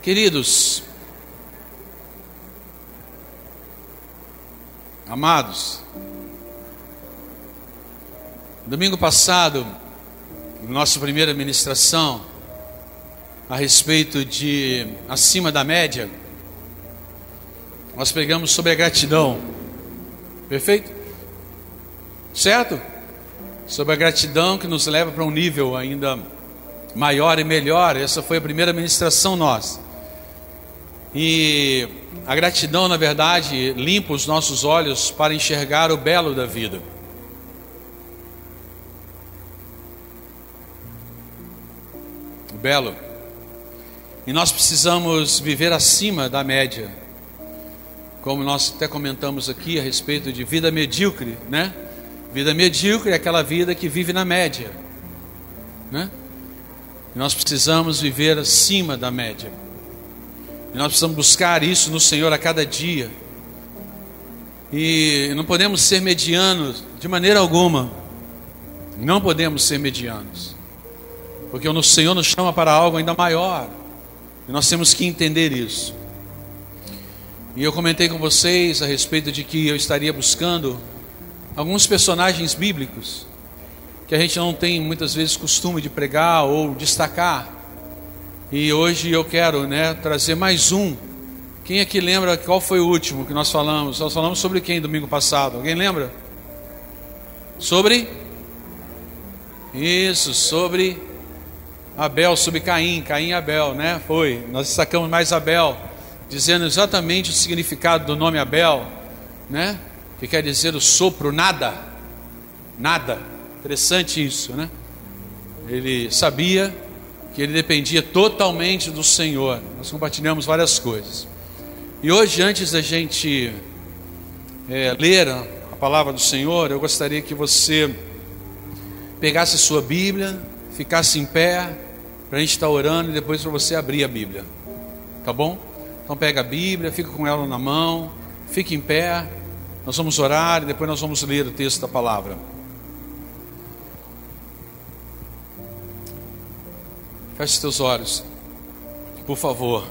Queridos, amados, domingo passado, nossa primeira ministração, a respeito de acima da média, nós pregamos sobre a gratidão, perfeito? Certo? Sobre a gratidão que nos leva para um nível ainda maior e melhor. Essa foi a primeira ministração nossa. E a gratidão, na verdade, limpa os nossos olhos para enxergar o belo da vida. O belo. E nós precisamos viver acima da média. Como nós até comentamos aqui a respeito de vida medíocre, né? Vida medíocre é aquela vida que vive na média, né? E nós precisamos viver acima da média. E nós precisamos buscar isso no Senhor a cada dia. E não podemos ser medianos de maneira alguma. Não podemos ser medianos. Porque o Senhor nos chama para algo ainda maior. E nós temos que entender isso. E eu comentei com vocês a respeito de que eu estaria buscando alguns personagens bíblicos que a gente não tem muitas vezes costume de pregar ou destacar. E hoje eu quero, né, trazer mais um. Quem aqui lembra qual foi o último que nós falamos? Nós falamos sobre quem domingo passado? Alguém lembra? Sobre Isso, sobre Abel, sobre Caim, Caim e Abel, né? Foi. Nós destacamos mais Abel, dizendo exatamente o significado do nome Abel, né? Que quer dizer o sopro nada. Nada. Interessante isso, né? Ele sabia que ele dependia totalmente do Senhor. Nós compartilhamos várias coisas. E hoje, antes da gente é, ler a palavra do Senhor, eu gostaria que você pegasse sua Bíblia, ficasse em pé, para a gente estar tá orando e depois para você abrir a Bíblia. Tá bom? Então pega a Bíblia, fica com ela na mão, fique em pé. Nós vamos orar e depois nós vamos ler o texto da palavra. Feche seus olhos, por favor.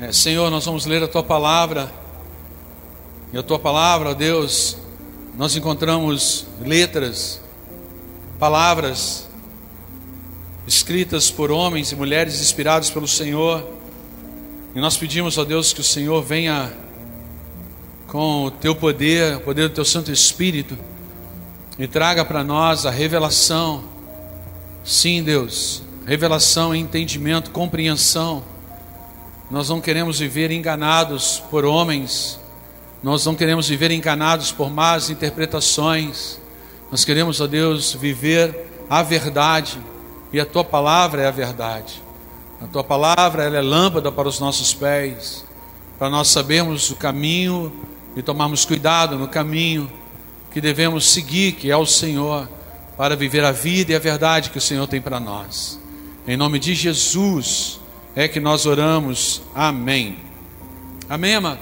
É, Senhor, nós vamos ler a tua palavra. E a tua palavra, Deus, nós encontramos letras, palavras escritas por homens e mulheres inspirados pelo Senhor. E nós pedimos a Deus que o Senhor venha com o teu poder, o poder do teu Santo Espírito, e traga para nós a revelação. Sim, Deus, revelação, entendimento, compreensão. Nós não queremos viver enganados por homens, nós não queremos viver enganados por más interpretações. Nós queremos, ó Deus, viver a verdade, e a tua palavra é a verdade. A tua palavra ela é lâmpada para os nossos pés, para nós sabermos o caminho e tomarmos cuidado no caminho que devemos seguir, que é o Senhor, para viver a vida e a verdade que o Senhor tem para nós. Em nome de Jesus é que nós oramos. Amém. Amém, amado?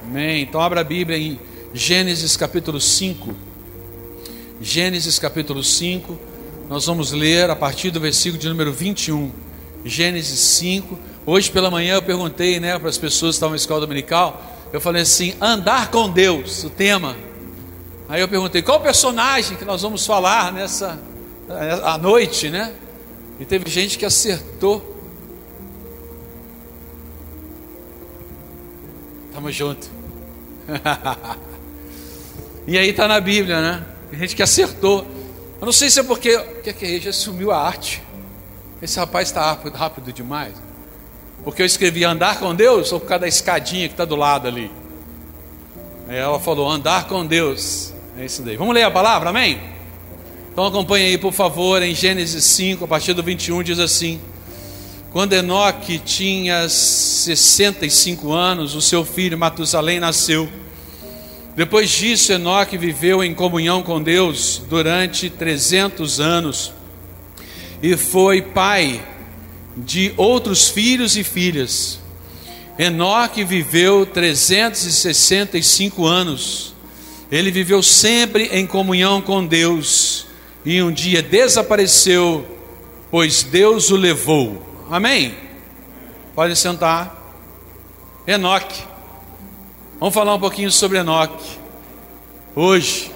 Amém. Então abra a Bíblia em Gênesis capítulo 5. Gênesis capítulo 5. Nós vamos ler a partir do versículo de número 21. Gênesis 5. Hoje pela manhã eu perguntei, né, para as pessoas que estavam na escola dominical, eu falei assim: andar com Deus, o tema. Aí eu perguntei: qual personagem que nós vamos falar nessa à noite, né? E teve gente que acertou. Tamo junto. e aí tá na Bíblia, né? Tem gente que acertou. Eu não sei se é porque. Que é que é? Já sumiu a arte. Esse rapaz está rápido, rápido demais. Porque eu escrevi andar com Deus ou por causa da escadinha que está do lado ali? Aí ela falou andar com Deus. É isso daí. Vamos ler a palavra, amém? Então acompanhe aí, por favor, em Gênesis 5, a partir do 21, diz assim: Quando Enoque tinha 65 anos, o seu filho Matusalém nasceu. Depois disso, Enoque viveu em comunhão com Deus durante 300 anos e foi pai de outros filhos e filhas. Enoque viveu 365 anos. Ele viveu sempre em comunhão com Deus e um dia desapareceu, pois Deus o levou. Amém? Pode sentar. Enoque. Vamos falar um pouquinho sobre Enoque. Hoje,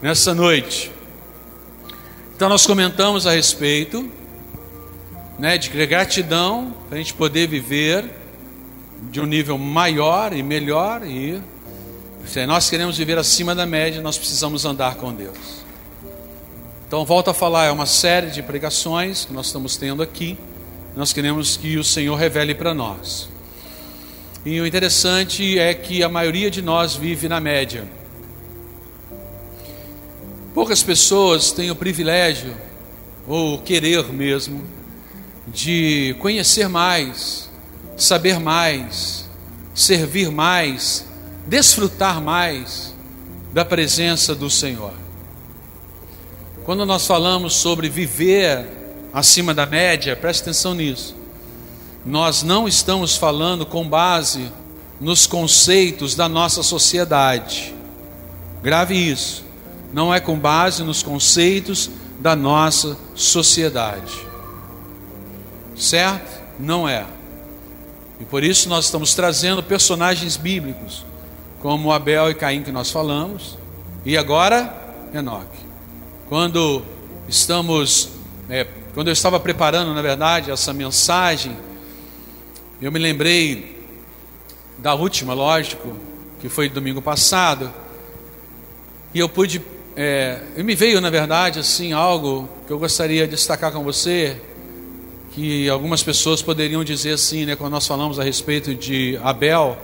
nessa noite. Então nós comentamos a respeito né, de gratidão para a gente poder viver de um nível maior e melhor e se nós queremos viver acima da média, nós precisamos andar com Deus. Então, volto a falar, é uma série de pregações que nós estamos tendo aqui. Nós queremos que o Senhor revele para nós. E o interessante é que a maioria de nós vive na média. Poucas pessoas têm o privilégio, ou querer mesmo, de conhecer mais, saber mais, servir mais, desfrutar mais da presença do Senhor. Quando nós falamos sobre viver acima da média, preste atenção nisso. Nós não estamos falando com base nos conceitos da nossa sociedade. Grave isso. Não é com base nos conceitos da nossa sociedade. Certo? Não é. E por isso nós estamos trazendo personagens bíblicos, como Abel e Caim que nós falamos, e agora Enoque. Quando estamos, é, quando eu estava preparando, na verdade, essa mensagem, eu me lembrei da última, lógico, que foi domingo passado, e eu pude, é, me veio, na verdade, assim, algo que eu gostaria de destacar com você, que algumas pessoas poderiam dizer assim, né, quando nós falamos a respeito de Abel,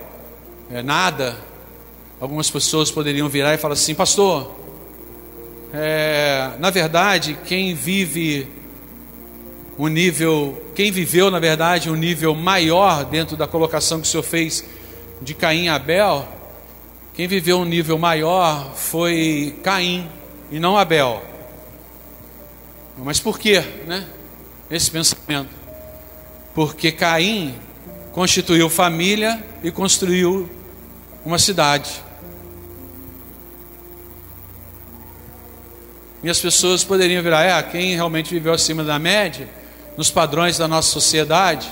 é, nada, algumas pessoas poderiam virar e falar assim, pastor, é, na verdade, quem vive um nível, quem viveu, na verdade, um nível maior dentro da colocação que o Senhor fez de Caim e Abel, quem viveu um nível maior foi Caim e não Abel. Mas por quê, né? Esse pensamento. Porque Caim constituiu família e construiu uma cidade. E as pessoas poderiam virar, é, quem realmente viveu acima da média, nos padrões da nossa sociedade,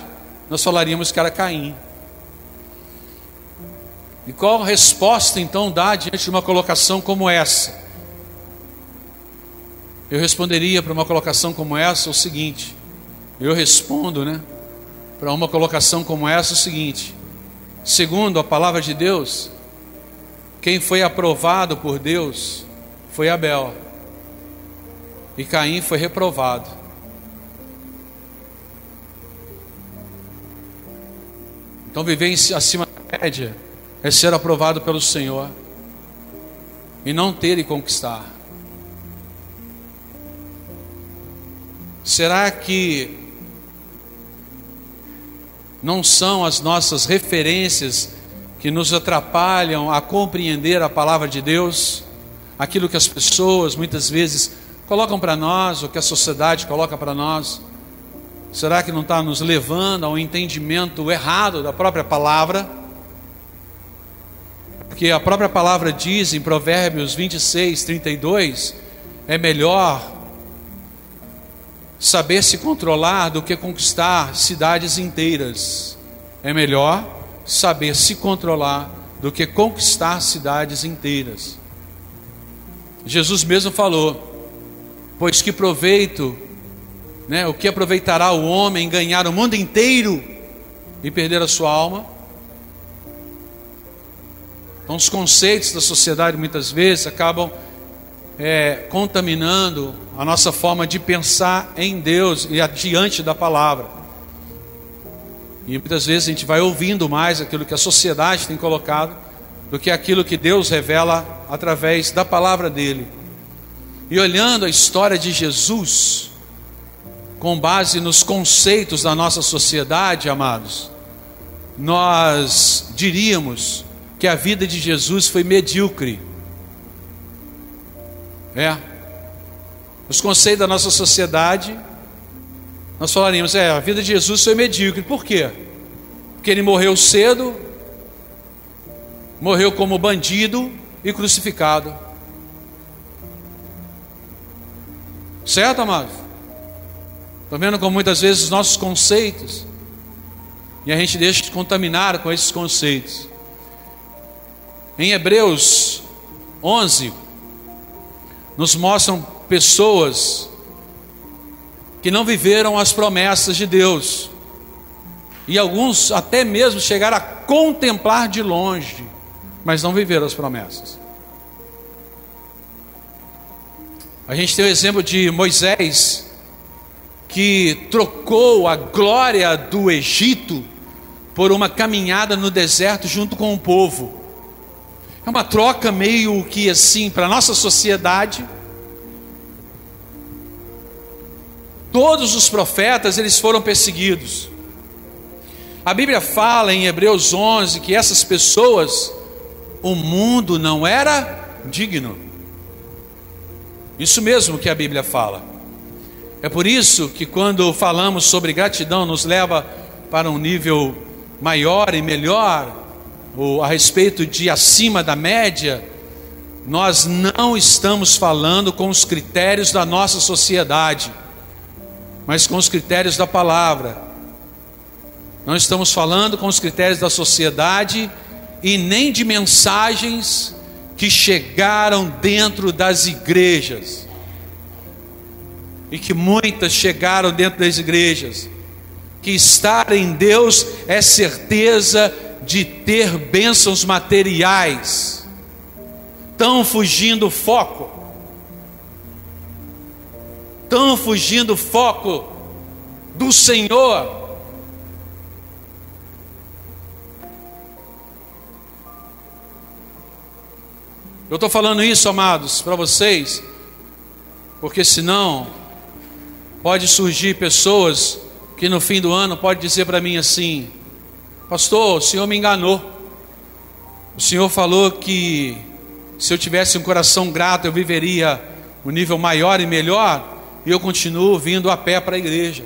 nós falaríamos que era Caim. E qual resposta então dá diante de uma colocação como essa? Eu responderia para uma colocação como essa o seguinte: eu respondo, né? Para uma colocação como essa o seguinte: segundo a palavra de Deus, quem foi aprovado por Deus foi Abel e Caim foi reprovado. Então, viver acima da média é ser aprovado pelo Senhor e não ter e conquistar. Será que não são as nossas referências que nos atrapalham a compreender a palavra de Deus? Aquilo que as pessoas muitas vezes colocam para nós, o que a sociedade coloca para nós? Será que não está nos levando a um entendimento errado da própria palavra? Porque a própria palavra diz em Provérbios 26, 32: é melhor saber se controlar do que conquistar cidades inteiras. É melhor saber se controlar do que conquistar cidades inteiras. Jesus mesmo falou: Pois que proveito, né, o que aproveitará o homem ganhar o mundo inteiro e perder a sua alma? Então, os conceitos da sociedade muitas vezes acabam é, contaminando a nossa forma de pensar em Deus e adiante da palavra. E muitas vezes a gente vai ouvindo mais aquilo que a sociedade tem colocado do que aquilo que Deus revela através da palavra dele. E olhando a história de Jesus, com base nos conceitos da nossa sociedade, amados, nós diríamos que a vida de Jesus foi medíocre. É. Os conceitos da nossa sociedade, nós falaríamos, é, a vida de Jesus foi medíocre. Por quê? Porque ele morreu cedo, morreu como bandido e crucificado. Certo, amados? Estou vendo como muitas vezes os nossos conceitos, e a gente deixa de contaminar com esses conceitos. Em Hebreus 11, nos mostram pessoas que não viveram as promessas de Deus, e alguns até mesmo chegaram a contemplar de longe, mas não viveram as promessas. A gente tem o exemplo de Moisés, que trocou a glória do Egito por uma caminhada no deserto junto com o povo. É uma troca meio que assim, para a nossa sociedade. Todos os profetas, eles foram perseguidos. A Bíblia fala em Hebreus 11 que essas pessoas, o mundo não era digno. Isso mesmo que a Bíblia fala. É por isso que quando falamos sobre gratidão, nos leva para um nível maior e melhor, ou a respeito de acima da média, nós não estamos falando com os critérios da nossa sociedade, mas com os critérios da palavra. Não estamos falando com os critérios da sociedade e nem de mensagens que chegaram dentro das igrejas. E que muitas chegaram dentro das igrejas. Que estar em Deus é certeza de ter bênçãos materiais. Estão fugindo foco. Estão fugindo foco do Senhor Eu estou falando isso, amados, para vocês, porque senão pode surgir pessoas que no fim do ano pode dizer para mim assim: Pastor, o Senhor me enganou. O Senhor falou que se eu tivesse um coração grato eu viveria um nível maior e melhor, e eu continuo vindo a pé para a igreja.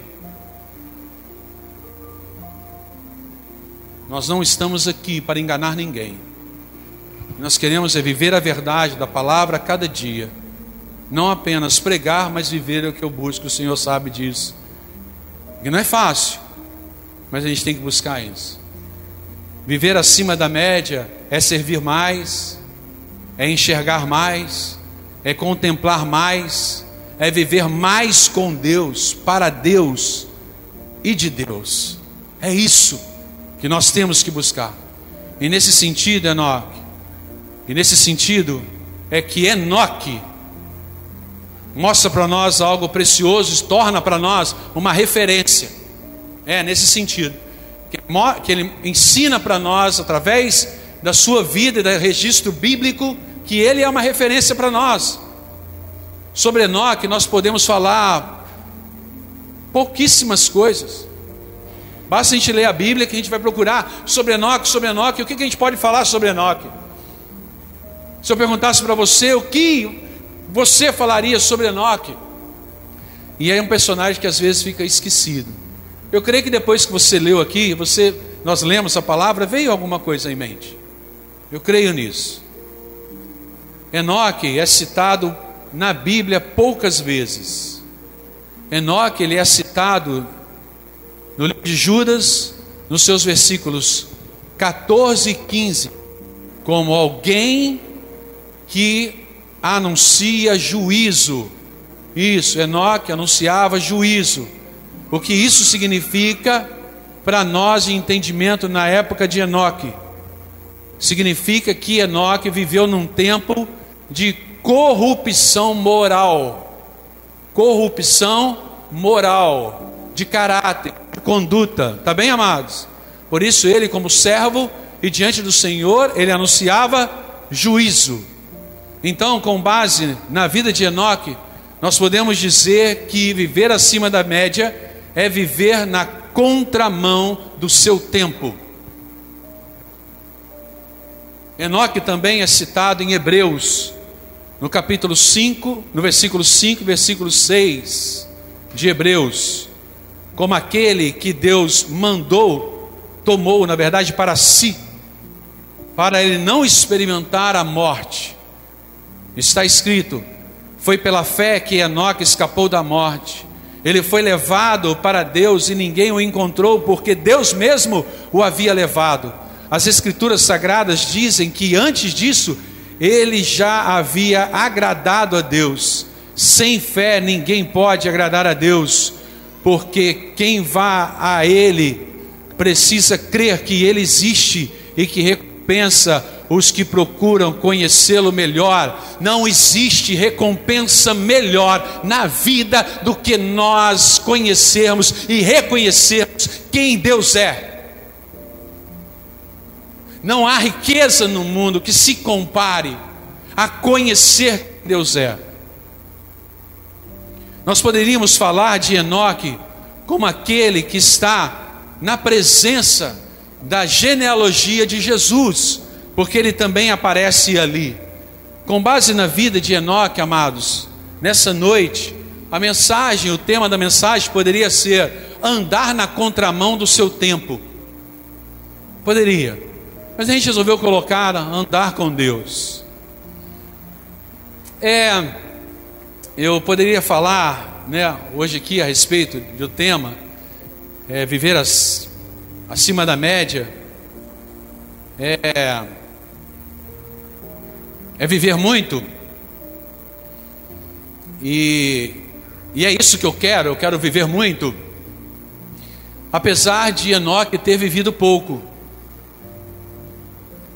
Nós não estamos aqui para enganar ninguém. Nós queremos é viver a verdade da palavra a cada dia. Não apenas pregar, mas viver é o que eu busco, o Senhor sabe disso. E não é fácil, mas a gente tem que buscar isso. Viver acima da média é servir mais, é enxergar mais, é contemplar mais, é viver mais com Deus, para Deus e de Deus. É isso que nós temos que buscar. E nesse sentido, Enoque, e nesse sentido, é que Enoque mostra para nós algo precioso, torna para nós uma referência. É nesse sentido. Que ele ensina para nós, através da sua vida e do registro bíblico, que ele é uma referência para nós. Sobre Enoque, nós podemos falar pouquíssimas coisas. Basta a gente ler a Bíblia que a gente vai procurar sobre Enoque, sobre Enoque. O que a gente pode falar sobre Enoque? Se eu perguntasse para você o que você falaria sobre Enoque, e é um personagem que às vezes fica esquecido. Eu creio que depois que você leu aqui, você, nós lemos a palavra, veio alguma coisa em mente. Eu creio nisso. Enoque é citado na Bíblia poucas vezes. Enoque ele é citado no livro de Judas, nos seus versículos 14 e 15, como alguém que anuncia juízo. Isso, Enoque anunciava juízo. O que isso significa para nós de entendimento na época de Enoque? Significa que Enoque viveu num tempo de corrupção moral. Corrupção moral, de caráter, de conduta. Tá bem, amados? Por isso ele, como servo e diante do Senhor, ele anunciava juízo. Então, com base na vida de Enoque, nós podemos dizer que viver acima da média é viver na contramão do seu tempo. Enoque também é citado em Hebreus, no capítulo 5, no versículo 5, versículo 6 de Hebreus, como aquele que Deus mandou, tomou, na verdade, para si, para ele não experimentar a morte Está escrito: Foi pela fé que Enoque escapou da morte Ele foi levado para Deus e ninguém o encontrou, porque Deus mesmo o havia levado. As Escrituras Sagradas dizem que antes disso ele já havia agradado a Deus. Sem fé ninguém pode agradar a Deus, porque quem vá a Ele precisa crer que Ele existe e que recompensa os que procuram conhecê-lo melhor. Não existe recompensa melhor na vida do que nós conhecermos e reconhecermos quem Deus é. Não há riqueza no mundo que se compare a conhecer quem Deus é. Nós poderíamos falar de Enoque como aquele que está na presença da genealogia de Jesus porque ele também aparece ali. Com base na vida de Enoque, amados, nessa noite, a mensagem, o tema da mensagem poderia ser andar na contramão do seu tempo. Poderia. Mas a gente resolveu colocar andar com Deus. É, eu poderia falar, né, hoje aqui a respeito do tema, é, viver as, acima da média. É, é viver muito. E, e é isso que eu quero, eu quero viver muito. Apesar de Enoque ter vivido pouco.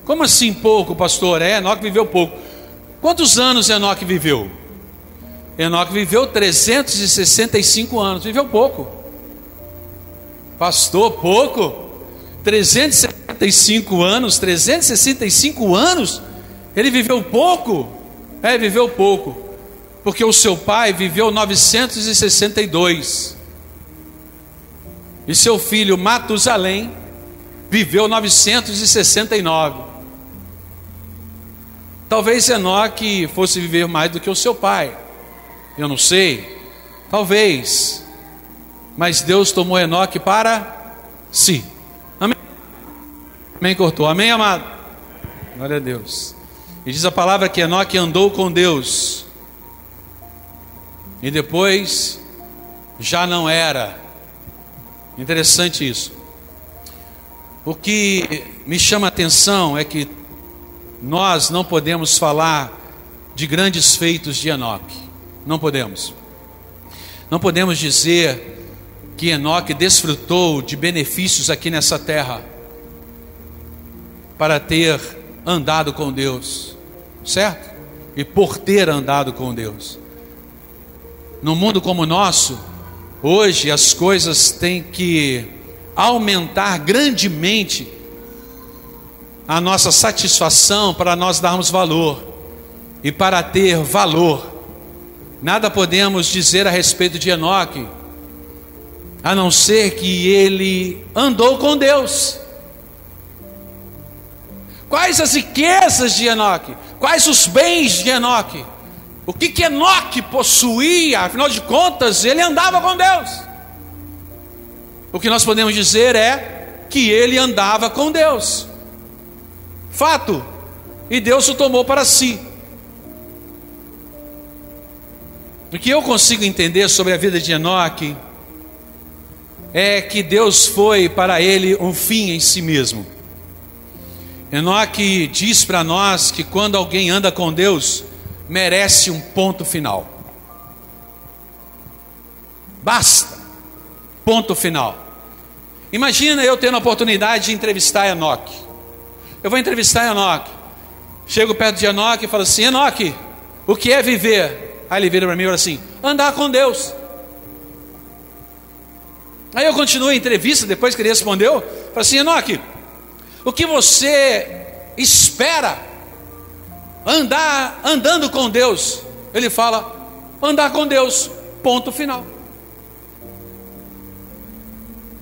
Como assim pouco, pastor? É, Enoque viveu pouco. Quantos anos Enoque viveu? Enoque viveu 365 anos, viveu pouco. Pastor, pouco? 365 anos, 365 anos? Ele viveu pouco? É, viveu pouco. Porque o seu pai viveu 962. E seu filho Matusalém viveu 969. Talvez Enoque fosse viver mais do que o seu pai. Eu não sei. Talvez. Mas Deus tomou Enoque para si. Amém? Amém, cortou. Amém, amado? Glória a Deus. E diz a palavra que Enoque andou com Deus. E depois já não era. Interessante isso. O que me chama a atenção é que nós não podemos falar de grandes feitos de Enoque. Não podemos. Não podemos dizer que Enoque desfrutou de benefícios aqui nessa terra para ter andado com Deus certo? E por ter andado com Deus. No mundo como o nosso, hoje as coisas têm que aumentar grandemente a nossa satisfação para nós darmos valor. E para ter valor, nada podemos dizer a respeito de Enoque, a não ser que ele andou com Deus. Quais as riquezas de Enoque? Quais os bens de Enoque? O que, que Enoque possuía? Afinal de contas, ele andava com Deus. O que nós podemos dizer é que ele andava com Deus. Fato. E Deus o tomou para si. O que eu consigo entender sobre a vida de Enoque é que Deus foi para ele um fim em si mesmo. Enoque diz para nós que quando alguém anda com Deus, merece um ponto final. Basta. Ponto final. Imagina eu tendo a oportunidade de entrevistar Enoque. Eu vou entrevistar Enoque. Chego perto de Enoque e falo assim: Enoque, o que é viver? Aí ele vira para mim e fala assim: andar com Deus. Aí eu continuo a entrevista, depois que ele respondeu, falo assim: Enoque, o que você espera andar andando com Deus. Ele fala: andar com Deus. Ponto final.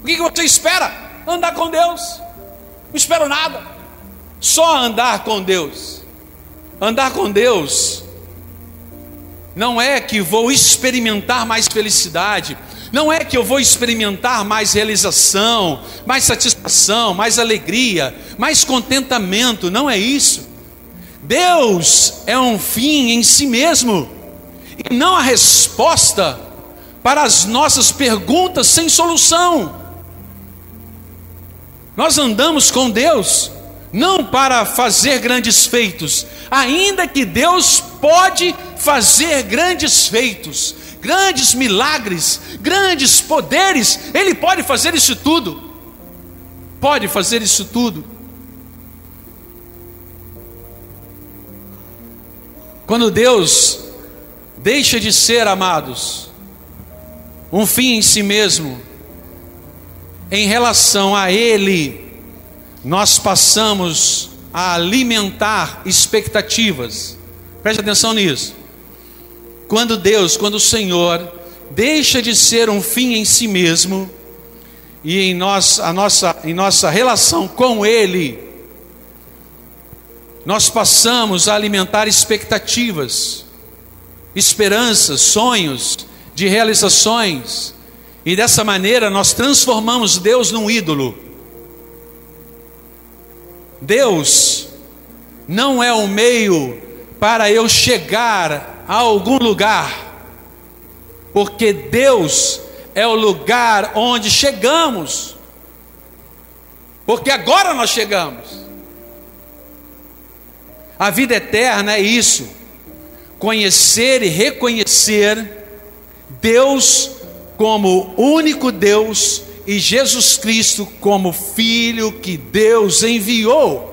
O que você espera? Andar com Deus. Não espero nada. Só andar com Deus. Andar com Deus não é que vou experimentar mais felicidade, não é que eu vou experimentar mais realização, mais satisfação, mais alegria, mais contentamento, não é isso. Deus é um fim em si mesmo, e não a resposta para as nossas perguntas sem solução. Nós andamos com Deus não para fazer grandes feitos, ainda que Deus pode fazer grandes feitos, grandes milagres, grandes poderes, Ele pode fazer isso tudo. Pode fazer isso tudo. Quando Deus deixa de ser, amados, um fim em si mesmo, em relação a Ele, nós passamos a alimentar expectativas. Preste atenção nisso. Quando Deus, quando o Senhor deixa de ser um fim em si mesmo e em nossa, a nossa, em nossa relação com Ele, nós passamos a alimentar expectativas, esperanças, sonhos de realizações, e dessa maneira nós transformamos Deus num ídolo. Deus não é o meio para eu chegar a algum lugar, porque Deus é o lugar onde chegamos, porque agora nós chegamos. A vida eterna é isso, conhecer e reconhecer Deus como único Deus e Jesus Cristo como Filho que Deus enviou.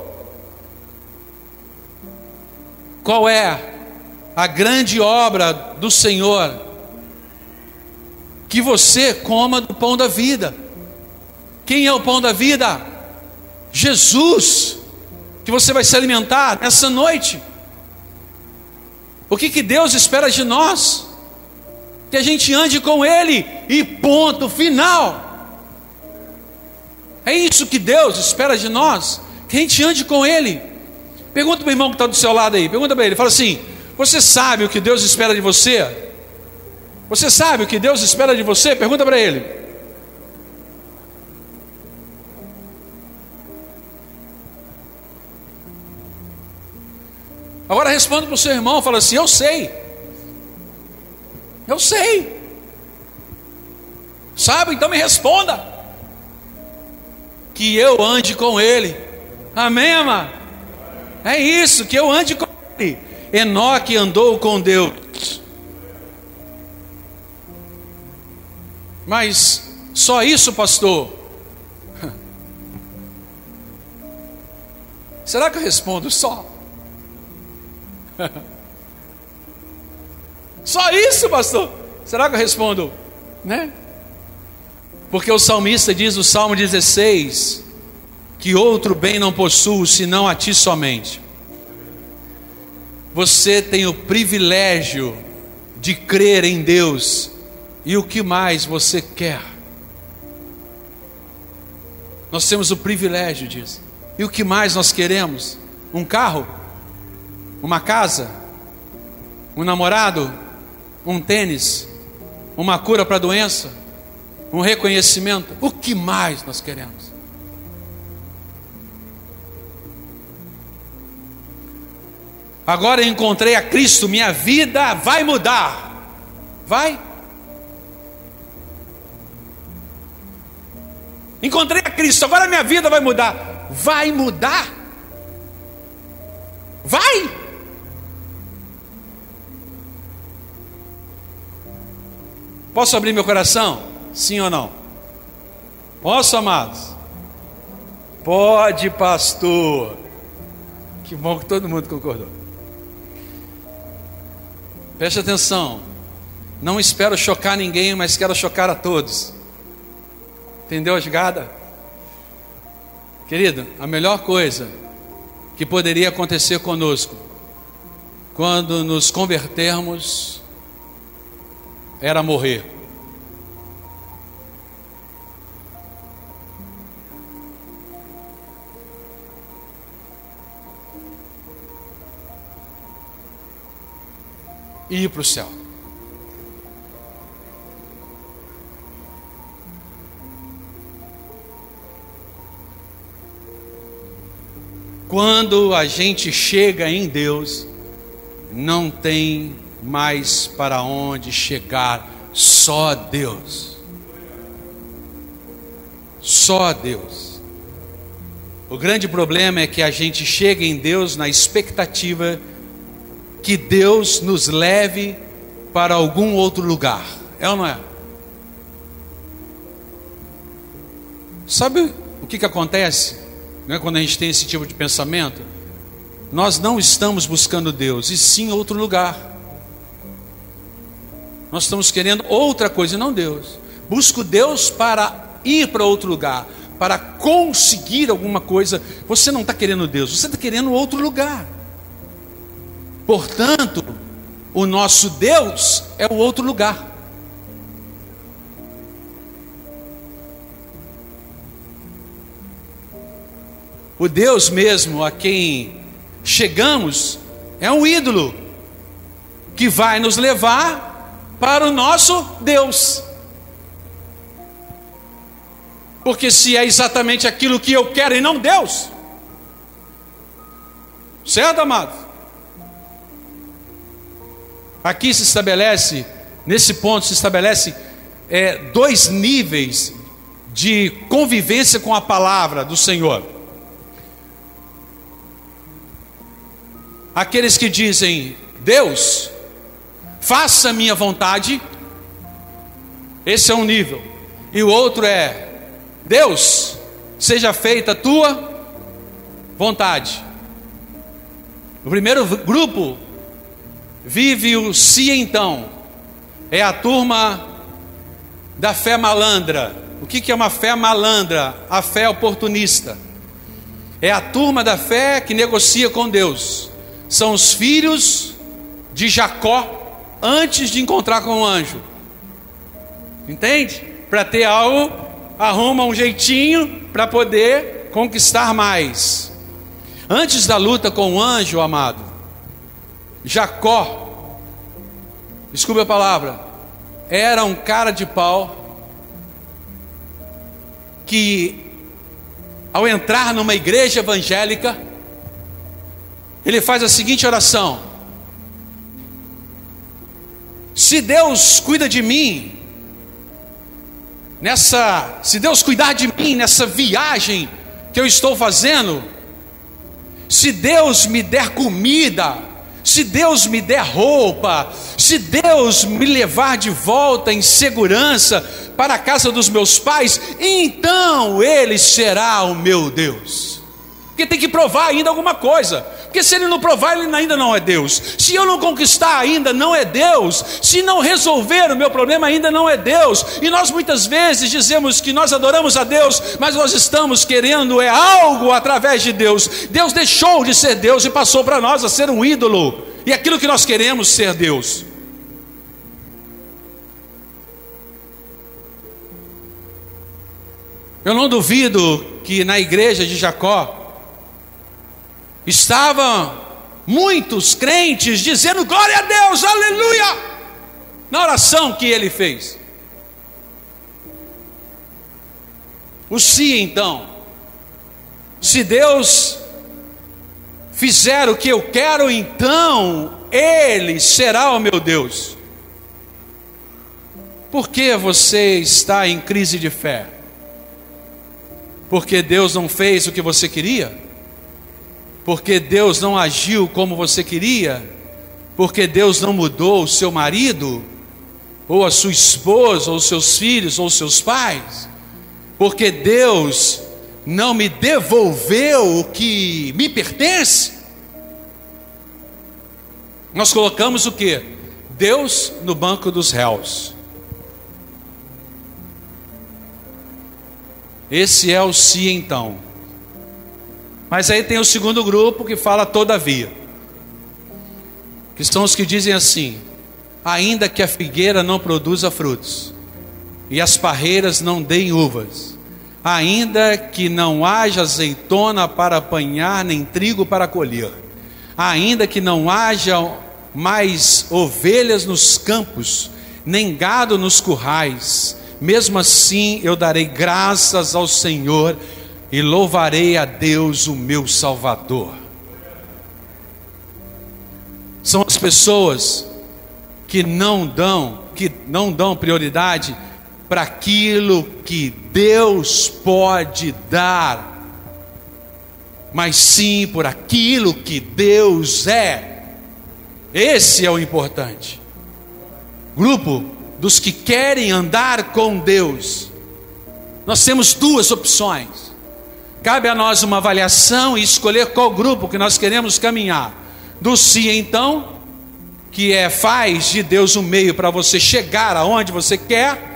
Qual é a grande obra do Senhor? Que você coma do pão da vida. Quem é o pão da vida? Jesus, que você vai se alimentar nessa noite. O que, que Deus espera de nós? Que a gente ande com Ele e ponto final. É isso que Deus espera de nós, que a gente ande com Ele. Pergunta para o irmão que está do seu lado aí, pergunta para ele, fala assim: Você sabe o que Deus espera de você? Você sabe o que Deus espera de você? Pergunta para ele. Agora responda para o seu irmão, fala assim: Eu sei. Eu sei. Sabe? Então me responda que eu ande com Ele. Amém, amado? É isso, que eu ande com Ele. Enoque andou com Deus. Mas só isso, pastor? Será que eu respondo só? Só isso, pastor? Será que eu respondo, né? Porque o salmista diz no Salmo 16: que outro bem não possuo senão a ti somente. Você tem o privilégio de crer em Deus, e o que mais você quer? Nós temos o privilégio disso. E o que mais nós queremos? Um carro? Uma casa? Um namorado? Um tênis? Uma cura para a doença? um reconhecimento. O que mais nós queremos? Agora encontrei a Cristo, minha vida vai mudar. Vai? Encontrei a Cristo, agora minha vida vai mudar. Vai mudar? Vai? Posso abrir meu coração? Sim ou não? Posso, amados? Pode, pastor. Que bom que todo mundo concordou. Preste atenção. Não espero chocar ninguém, mas quero chocar a todos. Entendeu a jogada? Querido, a melhor coisa que poderia acontecer conosco quando nos convertermos era morrer. E ir para o céu. Quando a gente chega em Deus, não tem mais para onde chegar, só Deus. Só Deus. O grande problema é que a gente chega em Deus na expectativa que Deus nos leve para algum outro lugar. É ou não é? Sabe o que, que acontece né, quando a gente tem esse tipo de pensamento? Nós não estamos buscando Deus, e sim outro lugar. Nós estamos querendo outra coisa, não Deus. Busco Deus para ir para outro lugar, para conseguir alguma coisa. Você não está querendo Deus, você está querendo outro lugar. Portanto, o nosso Deus é o outro lugar. O Deus mesmo a quem chegamos é um ídolo que vai nos levar para o nosso Deus. Porque se é exatamente aquilo que eu quero e não Deus, certo, amado? Aqui se estabelece, nesse ponto se estabelece é, dois níveis de convivência com a palavra do Senhor. Aqueles que dizem, Deus, faça a minha vontade, esse é um nível, e o outro é, Deus, seja feita a tua vontade. O primeiro grupo vive o se então, é a turma da fé malandra. O que é uma fé malandra? A fé oportunista. É a turma da fé que negocia com Deus são os filhos de Jacó antes de encontrar com o anjo. Entende? Para ter algo, arruma um jeitinho para poder conquistar mais. Antes da luta com o anjo, amado, Jacó, desculpe a palavra, era um cara de pau que, ao entrar numa igreja evangélica, ele faz a seguinte oração: Se Deus cuida de mim, nessa, se Deus cuidar de mim nessa viagem que eu estou fazendo, se Deus me der comida, se Deus me der roupa, se Deus me levar de volta em segurança para a casa dos meus pais, então Ele será o meu Deus. Porque tem que provar ainda alguma coisa. Porque se ele não provar, ele ainda não é Deus. Se eu não conquistar, ainda não é Deus. Se não resolver o meu problema, ainda não é Deus. E nós muitas vezes dizemos que nós adoramos a Deus, mas nós estamos querendo é algo através de Deus. Deus deixou de ser Deus e passou para nós a ser um ídolo. E aquilo que nós queremos ser Deus. Eu não duvido que na igreja de Jacó, Estavam muitos crentes dizendo glória a Deus, aleluia, na oração que ele fez. O se então, se Deus fizer o que eu quero, então Ele será o meu Deus. Por que você está em crise de fé? Porque Deus não fez o que você queria? Porque Deus não agiu como você queria, porque Deus não mudou o seu marido, ou a sua esposa, ou seus filhos, ou seus pais, porque Deus não me devolveu o que me pertence. Nós colocamos o que? Deus no banco dos réus. Esse é o se então. Mas aí tem o segundo grupo que fala todavia. Que são os que dizem assim: ainda que a figueira não produza frutos, e as parreiras não deem uvas, ainda que não haja azeitona para apanhar, nem trigo para colher, ainda que não haja mais ovelhas nos campos, nem gado nos currais, mesmo assim eu darei graças ao Senhor e louvarei a Deus, o meu Salvador. São as pessoas que não dão, que não dão prioridade para aquilo que Deus pode dar, mas sim por aquilo que Deus é. Esse é o importante. Grupo dos que querem andar com Deus. Nós temos duas opções. Cabe a nós uma avaliação e escolher qual grupo que nós queremos caminhar. Do sim, então, que é faz de Deus um meio para você chegar aonde você quer,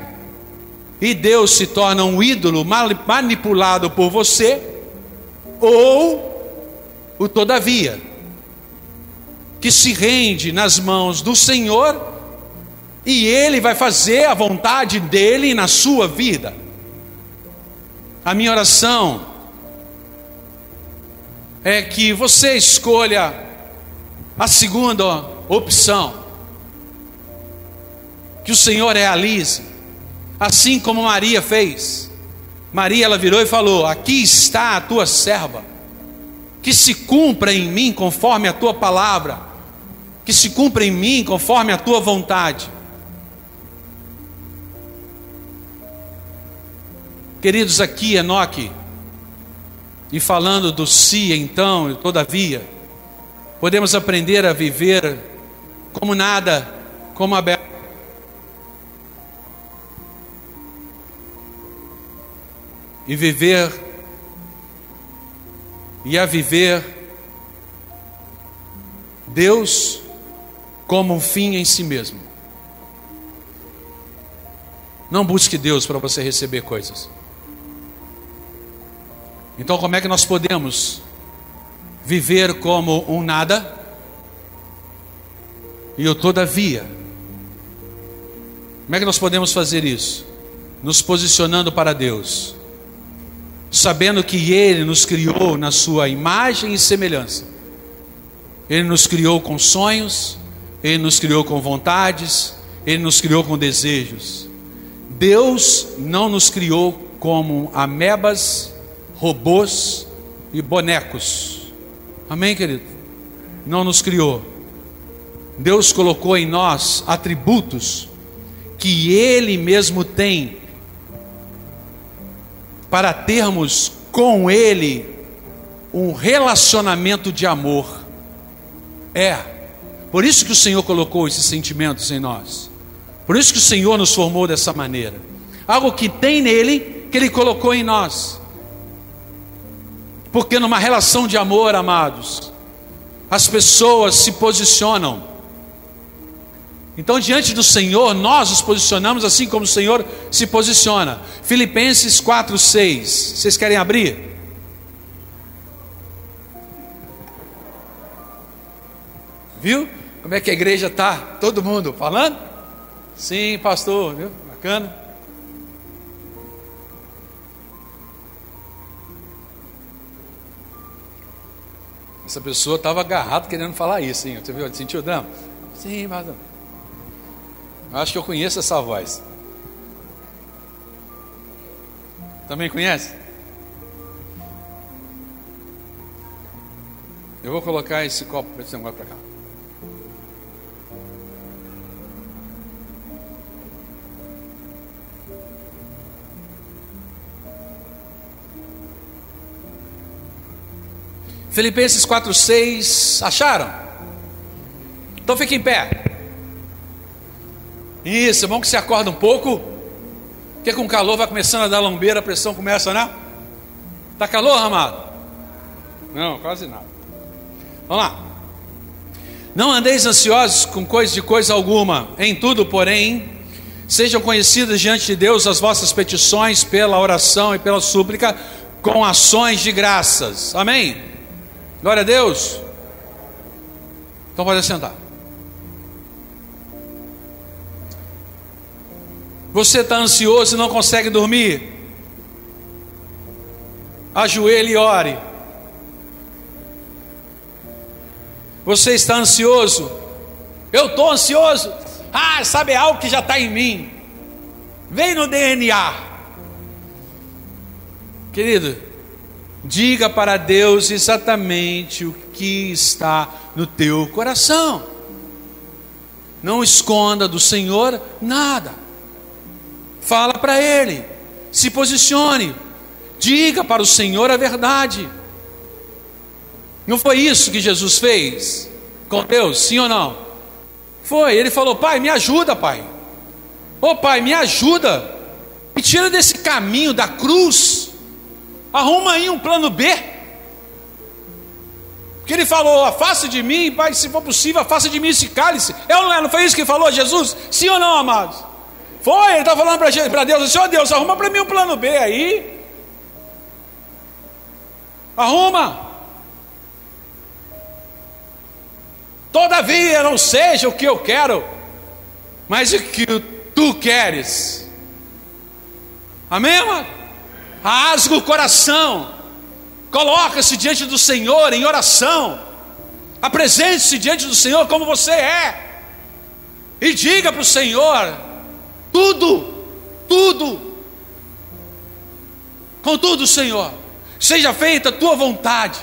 e Deus se torna um ídolo manipulado por você, ou o todavia, que se rende nas mãos do Senhor e Ele vai fazer a vontade dele na sua vida. A minha oração é que você escolha a segunda opção. Que o Senhor realize, assim como Maria fez. Maria ela virou e falou: Aqui está a tua serva, que se cumpra em mim conforme a tua palavra, que se cumpra em mim conforme a tua vontade. Queridos, aqui Enoque e falando do si, então, e todavia, podemos aprender a viver como nada, como Abel. E viver, e a viver Deus como um fim em si mesmo. Não busque Deus para você receber coisas. Então, como é que nós podemos viver como um nada e o todavia? Como é que nós podemos fazer isso? Nos posicionando para Deus, sabendo que Ele nos criou na Sua imagem e semelhança. Ele nos criou com sonhos, Ele nos criou com vontades, Ele nos criou com desejos. Deus não nos criou como amebas robôs e bonecos. Amém, querido? Não nos criou. Deus colocou em nós atributos que Ele mesmo tem para termos com Ele um relacionamento de amor. É, por isso que o Senhor colocou esses sentimentos em nós. Por isso que o Senhor nos formou dessa maneira. Algo que tem nele, que Ele colocou em nós. Porque numa relação de amor, amados, as pessoas se posicionam. Então, diante do Senhor, nós nos posicionamos assim como o Senhor se posiciona. Filipenses 4, 6. Vocês querem abrir? Viu? Como é que a igreja está? Todo mundo falando? Sim, pastor, viu? Bacana. Essa pessoa estava agarrada querendo falar isso, hein? Você viu? Sentiu o drama? Sim, mas. Eu acho que eu conheço essa voz. Também conhece? Eu vou colocar esse copo, esse negócio para cá. Filipenses 4,6, acharam? Então fique em pé. Isso, é bom que você acorda um pouco, porque com calor vai começando a dar lombeira, a pressão começa, né? Tá calor, amado? Não, quase nada. Vamos lá. Não andeis ansiosos com coisa de coisa alguma, em tudo, porém, sejam conhecidas diante de Deus as vossas petições pela oração e pela súplica, com ações de graças. Amém? Glória a Deus. Então pode sentar. Você está ansioso e não consegue dormir? Ajoelhe e ore. Você está ansioso? Eu estou ansioso. Ah, sabe é algo que já está em mim. Vem no DNA. Querido, Diga para Deus exatamente o que está no teu coração. Não esconda do Senhor nada. Fala para Ele, se posicione, diga para o Senhor a verdade. Não foi isso que Jesus fez com Deus, sim ou não? Foi, ele falou: Pai, me ajuda, Pai. Ô oh, Pai, me ajuda. Me tira desse caminho da cruz. Arruma aí um plano B. Porque ele falou: afasta de mim, Pai, se for possível, afasta de mim esse cálice. Eu não, é, não foi isso que falou Jesus? Sim ou não, amados? Foi, ele está falando para Deus: Senhor Deus, arruma para mim um plano B aí. Arruma. Todavia não seja o que eu quero, mas o que tu queres. Amém, amado? Rasga o coração, coloca-se diante do Senhor em oração, apresente-se diante do Senhor como você é, e diga para o Senhor: tudo, tudo, contudo, Senhor, seja feita a tua vontade,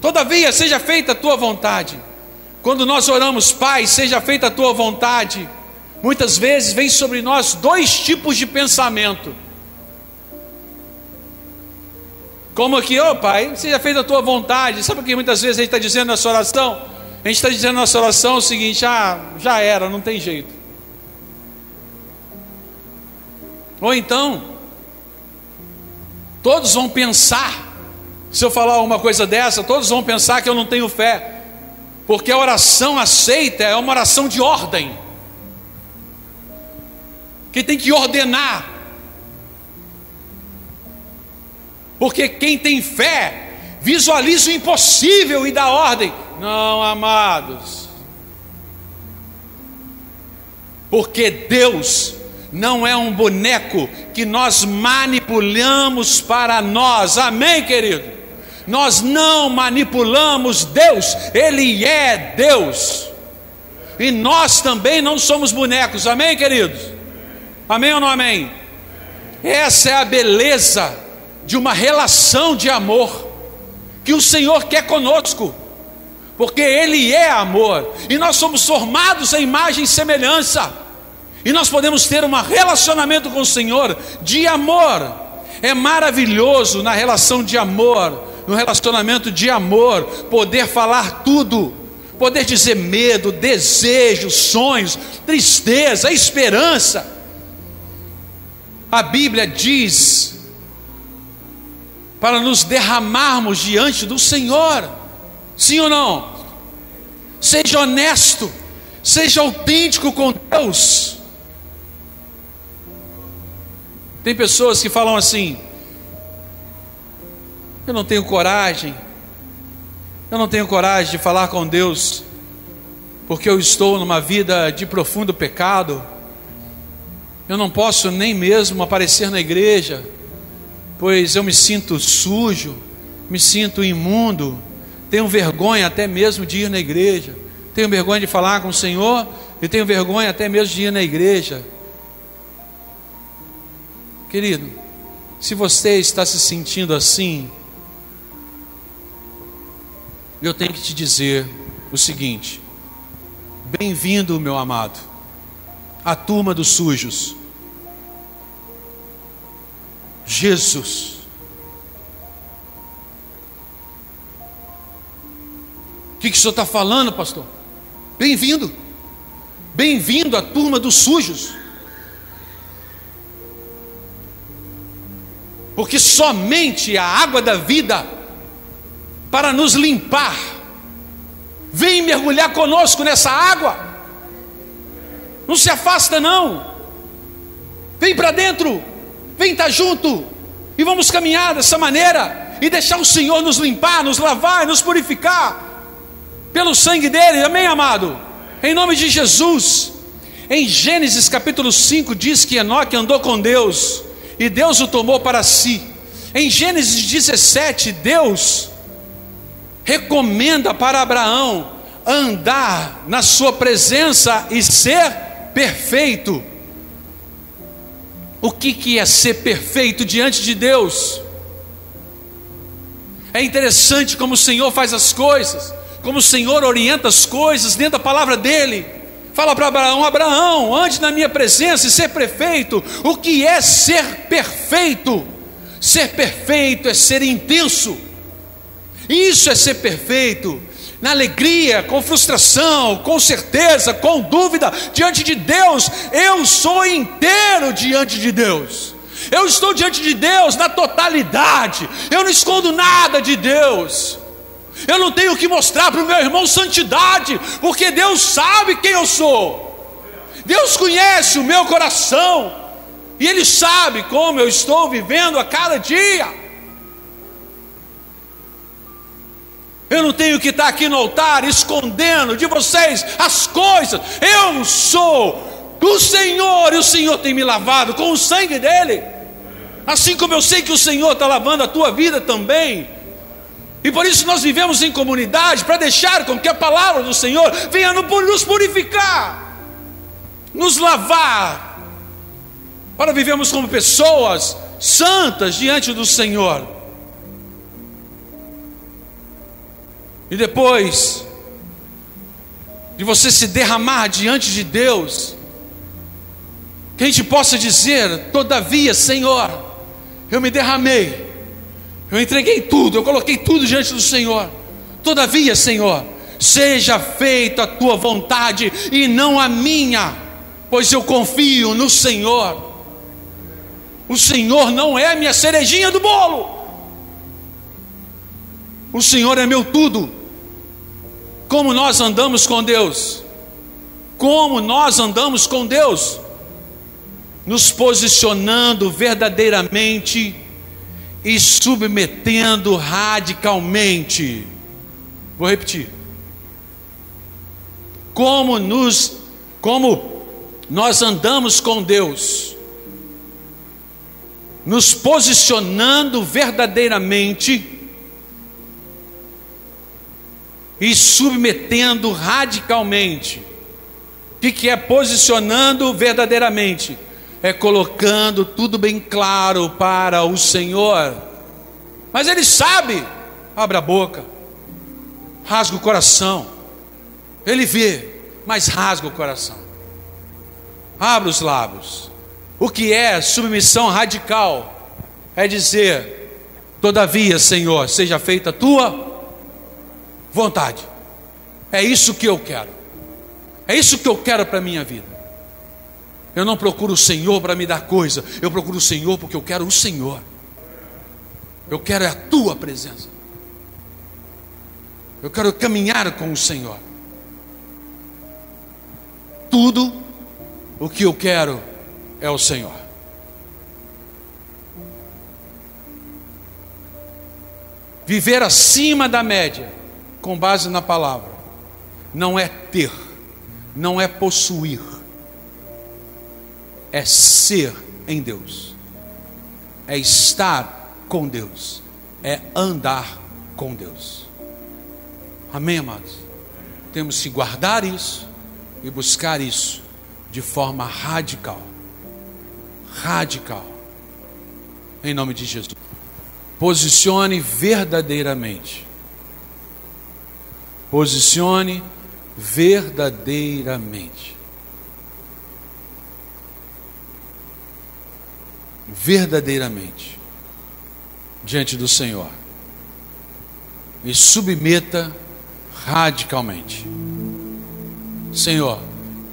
todavia seja feita a tua vontade. Quando nós oramos, Pai, seja feita a tua vontade, muitas vezes vem sobre nós dois tipos de pensamento. Como aqui, ô oh, Pai, seja feita a tua vontade. Sabe o que muitas vezes a gente está dizendo nessa oração? A gente está dizendo na nossa oração o seguinte: ah, já era, não tem jeito. Ou então, todos vão pensar, se eu falar uma coisa dessa, todos vão pensar que eu não tenho fé porque a oração aceita é uma oração de ordem, que tem que ordenar, porque quem tem fé visualiza o impossível e dá ordem. Não, amados, porque Deus não é um boneco que nós manipulamos para nós, amém, querido? Nós não manipulamos Deus, Ele é Deus. E nós também não somos bonecos, amém, queridos? Amém ou não amém? Essa é a beleza de uma relação de amor que o Senhor quer conosco, porque Ele é amor, e nós somos formados em imagem e semelhança, e nós podemos ter um relacionamento com o Senhor de amor. É maravilhoso na relação de amor no relacionamento de amor, poder falar tudo, poder dizer medo, desejo, sonhos, tristeza, esperança. A Bíblia diz para nos derramarmos diante do Senhor, sim ou não? Seja honesto, seja autêntico com Deus. Tem pessoas que falam assim: eu não tenho coragem. Eu não tenho coragem de falar com Deus, porque eu estou numa vida de profundo pecado. Eu não posso nem mesmo aparecer na igreja, pois eu me sinto sujo, me sinto imundo, tenho vergonha até mesmo de ir na igreja, tenho vergonha de falar com o Senhor e tenho vergonha até mesmo de ir na igreja. Querido, se você está se sentindo assim, eu tenho que te dizer o seguinte: bem-vindo, meu amado, à turma dos sujos. Jesus. O que, que o senhor está falando, pastor? Bem-vindo, bem-vindo à turma dos sujos. Porque somente a água da vida para nos limpar. Vem mergulhar conosco nessa água. Não se afasta, não. Vem para dentro. Vem estar tá junto. E vamos caminhar dessa maneira. E deixar o Senhor nos limpar, nos lavar, nos purificar. Pelo sangue dele. Amém, amado? Em nome de Jesus. Em Gênesis capítulo 5 diz que Enoque andou com Deus. E Deus o tomou para si. Em Gênesis 17, Deus recomenda para Abraão andar na sua presença e ser perfeito. O que, que é ser perfeito diante de Deus? É interessante como o Senhor faz as coisas, como o Senhor orienta as coisas dentro da palavra dEle. Fala para Abraão: Abraão, ande na minha presença e ser perfeito. O que é ser perfeito? Ser perfeito é ser intenso. Isso é ser perfeito. Na alegria, com frustração, com certeza, com dúvida, diante de Deus, eu sou inteiro diante de Deus. Eu estou diante de Deus na totalidade. Eu não escondo nada de Deus. Eu não tenho que mostrar para o meu irmão santidade, porque Deus sabe quem eu sou. Deus conhece o meu coração, e Ele sabe como eu estou vivendo a cada dia. Eu não tenho que estar aqui no altar escondendo de vocês as coisas. Eu sou do Senhor e o Senhor tem me lavado com o sangue dele. Assim como eu sei que o Senhor está lavando a tua vida também. E por isso nós vivemos em comunidade para deixar com que a palavra do Senhor venha nos purificar, nos lavar, para vivermos como pessoas santas diante do Senhor. E depois de você se derramar diante de Deus, que a gente possa dizer, todavia, Senhor, eu me derramei eu entreguei tudo, eu coloquei tudo diante do Senhor. Todavia, Senhor, seja feita a tua vontade e não a minha, pois eu confio no Senhor. O Senhor não é minha cerejinha do bolo. O Senhor é meu tudo. Como nós andamos com Deus? Como nós andamos com Deus? Nos posicionando verdadeiramente e submetendo radicalmente. Vou repetir. Como nos como nós andamos com Deus, nos posicionando verdadeiramente e submetendo radicalmente. O que, é posicionando verdadeiramente? é colocando tudo bem claro para o Senhor. Mas Ele sabe, abre a boca, rasga o coração. Ele vê, mas rasga o coração. Abre os lábios. O que é submissão radical? É dizer: Todavia, Senhor, seja feita a tua vontade. É isso que eu quero. É isso que eu quero para a minha vida. Eu não procuro o Senhor para me dar coisa, eu procuro o Senhor porque eu quero o Senhor. Eu quero a tua presença. Eu quero caminhar com o Senhor. Tudo o que eu quero é o Senhor. Viver acima da média, com base na palavra, não é ter, não é possuir é ser em Deus, é estar com Deus, é andar com Deus. Amém, amados? Temos que guardar isso e buscar isso de forma radical. Radical. Em nome de Jesus. Posicione verdadeiramente. Posicione verdadeiramente. verdadeiramente diante do Senhor e submeta radicalmente. Senhor,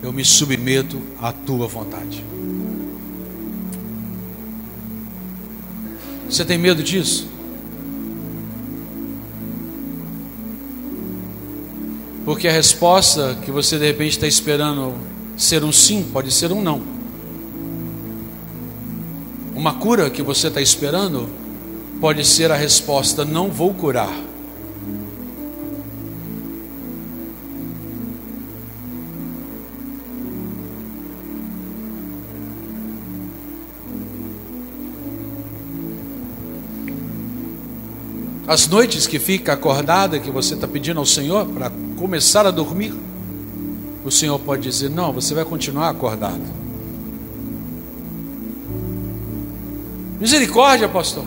eu me submeto à tua vontade. Você tem medo disso? Porque a resposta que você de repente está esperando ser um sim, pode ser um não. Uma cura que você está esperando pode ser a resposta: não vou curar. As noites que fica acordada, que você está pedindo ao Senhor para começar a dormir, o Senhor pode dizer: não, você vai continuar acordado. Misericórdia, pastor.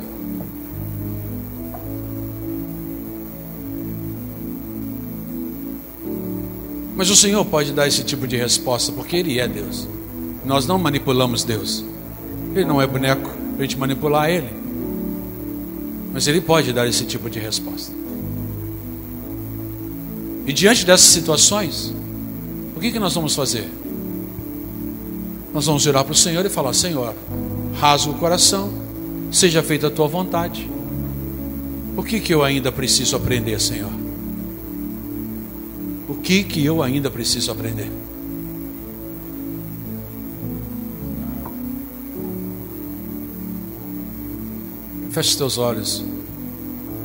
Mas o Senhor pode dar esse tipo de resposta, porque Ele é Deus. Nós não manipulamos Deus. Ele não é boneco para a gente manipular Ele. Mas Ele pode dar esse tipo de resposta. E diante dessas situações, o que, que nós vamos fazer? Nós vamos virar para o Senhor e falar: Senhor, rasga o coração, seja feita a tua vontade. O que, que eu ainda preciso aprender, Senhor? O que, que eu ainda preciso aprender? Feche teus olhos.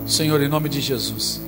Senhor, em nome de Jesus.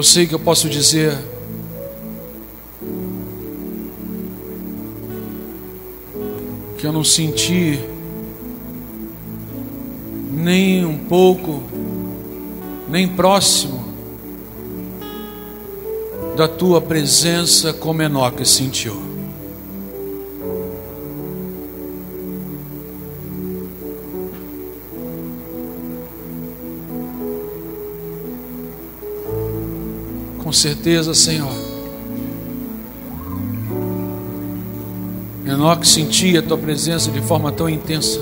Eu sei que eu posso dizer que eu não senti nem um pouco, nem próximo da tua presença como Enoque sentiu. Certeza, Senhor. Enoque sentia a tua presença de forma tão intensa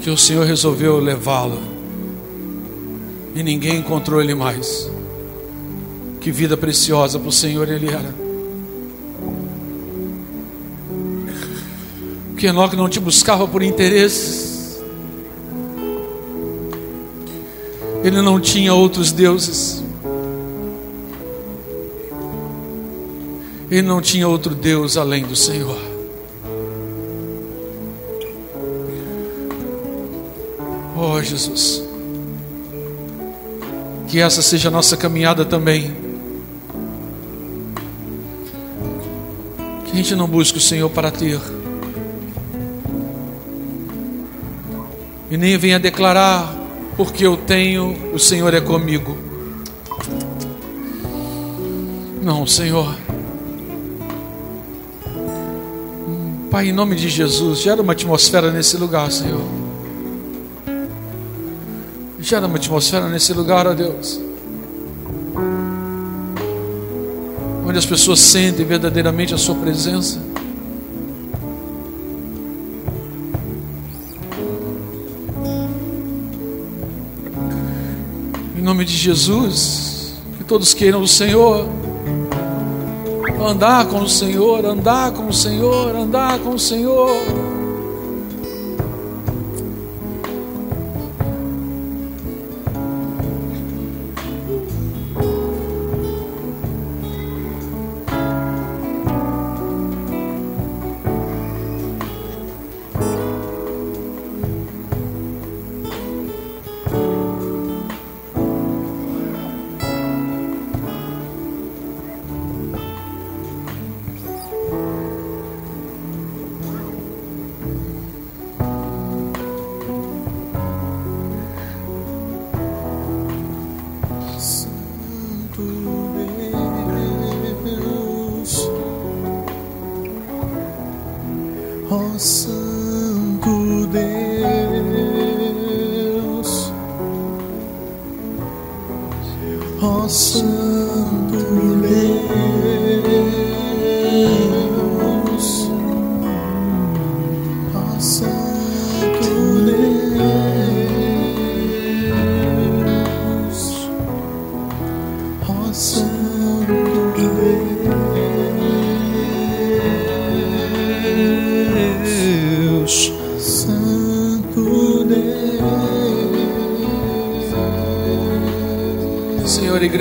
que o Senhor resolveu levá-lo e ninguém encontrou ele mais. Que vida preciosa para o Senhor ele era. Que Enoque não te buscava por interesses. Ele não tinha outros deuses. Ele não tinha outro Deus além do Senhor. Oh Jesus, que essa seja a nossa caminhada também. Que a gente não busque o Senhor para ter, e nem venha declarar porque eu tenho, o Senhor é comigo. Não, Senhor. Pai, em nome de Jesus, gera uma atmosfera nesse lugar, Senhor. Gera uma atmosfera nesse lugar, ó Deus. Onde as pessoas sentem verdadeiramente a Sua presença. Nome de Jesus, que todos queiram o Senhor, andar com o Senhor, andar com o Senhor, andar com o Senhor.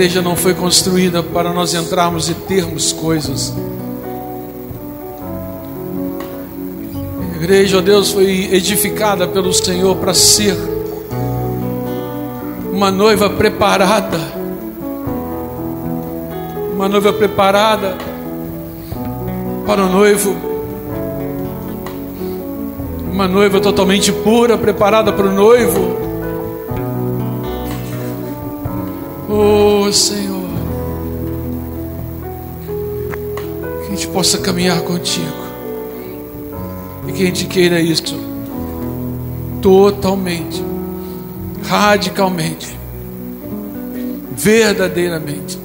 Igreja não foi construída para nós entrarmos e termos coisas. A igreja, ó Deus, foi edificada pelo Senhor para ser uma noiva preparada. Uma noiva preparada para o noivo. Uma noiva totalmente pura, preparada para o noivo. Oh Senhor, que a gente possa caminhar contigo e que a gente queira isso totalmente, radicalmente, verdadeiramente,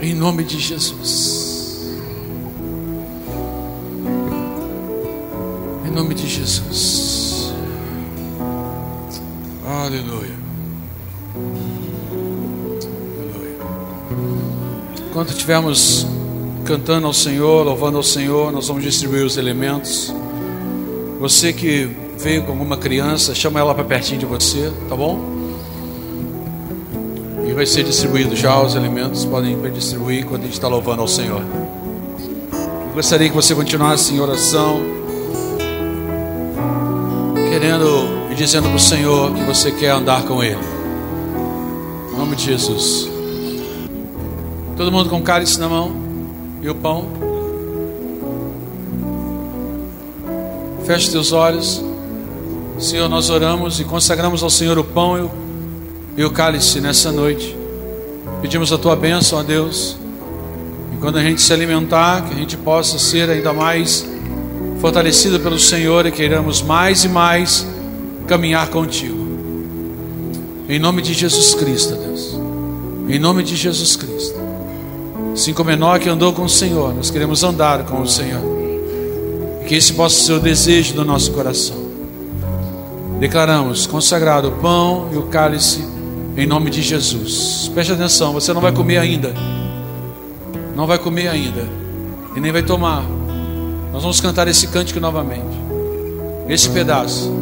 em nome de Jesus. Em nome de Jesus. Aleluia. Enquanto estivermos cantando ao Senhor, louvando ao Senhor, nós vamos distribuir os elementos. Você que veio com alguma criança, chama ela para pertinho de você, tá bom? E vai ser distribuído já os elementos, podem distribuir enquanto a gente está louvando ao Senhor. Eu gostaria que você continuasse em oração, querendo e dizendo para o Senhor que você quer andar com Ele. Em nome de Jesus. Todo mundo com cálice na mão e o pão. Feche teus olhos. Senhor, nós oramos e consagramos ao Senhor o pão e o, e o cálice nessa noite. Pedimos a tua bênção, a Deus. E quando a gente se alimentar, que a gente possa ser ainda mais fortalecido pelo Senhor e queiramos mais e mais caminhar contigo. Em nome de Jesus Cristo, Deus. Em nome de Jesus Cristo. Assim como Enoque andou com o Senhor, nós queremos andar com o Senhor. E que esse possa ser o desejo do nosso coração. Declaramos consagrado o pão e o cálice em nome de Jesus. Preste atenção, você não vai comer ainda. Não vai comer ainda. E nem vai tomar. Nós vamos cantar esse cântico novamente. Esse pedaço.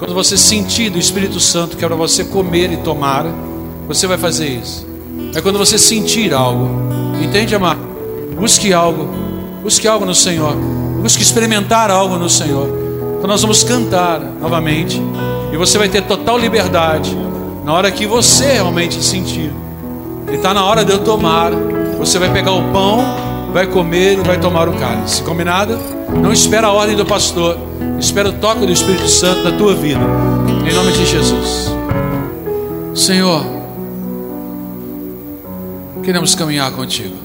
Quando você sentir do Espírito Santo que é para você comer e tomar, você vai fazer isso. É quando você sentir algo. Entende, amado? Busque algo. Busque algo no Senhor. Busque experimentar algo no Senhor. Então nós vamos cantar novamente. E você vai ter total liberdade. Na hora que você realmente sentir. E está na hora de eu tomar. Você vai pegar o pão, vai comer e vai tomar o cálice. Combinado? Não espera a ordem do pastor. Espera o toque do Espírito Santo na tua vida. Em nome de Jesus. Senhor. Queremos caminhar contigo.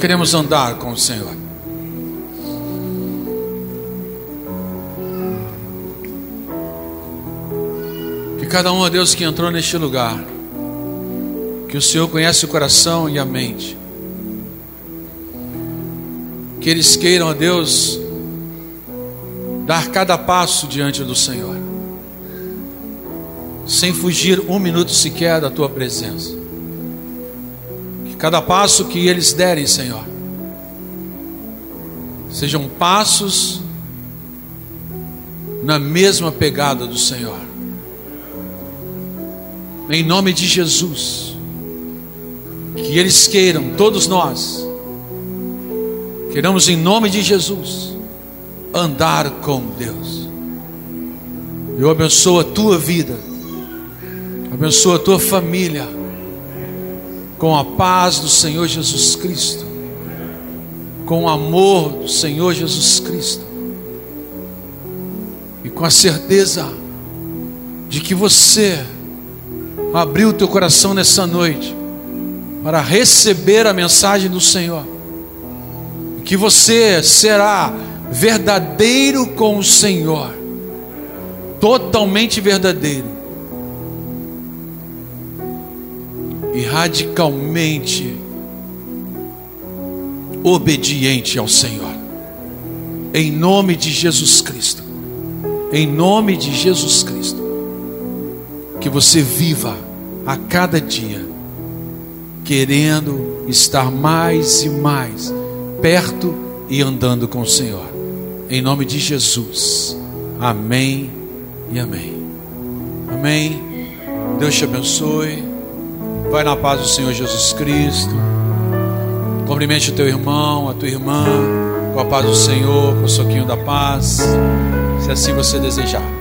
Queremos andar com o Senhor. Que cada um, ó Deus, que entrou neste lugar, que o Senhor conhece o coração e a mente, que eles queiram, ó Deus, dar cada passo diante do Senhor, sem fugir um minuto sequer da tua presença. Cada passo que eles derem, Senhor, sejam passos na mesma pegada do Senhor. Em nome de Jesus, que eles queiram, todos nós, queremos em nome de Jesus andar com Deus. Eu abençoo a tua vida, abençoo a tua família com a paz do Senhor Jesus Cristo, com o amor do Senhor Jesus Cristo, e com a certeza de que você abriu o teu coração nessa noite para receber a mensagem do Senhor, que você será verdadeiro com o Senhor, totalmente verdadeiro e radicalmente obediente ao Senhor. Em nome de Jesus Cristo. Em nome de Jesus Cristo. Que você viva a cada dia querendo estar mais e mais perto e andando com o Senhor. Em nome de Jesus. Amém e amém. Amém. Deus te abençoe. Vai na paz do Senhor Jesus Cristo. Cumprimente o teu irmão, a tua irmã, com a paz do Senhor, com o soquinho da paz, se assim você desejar.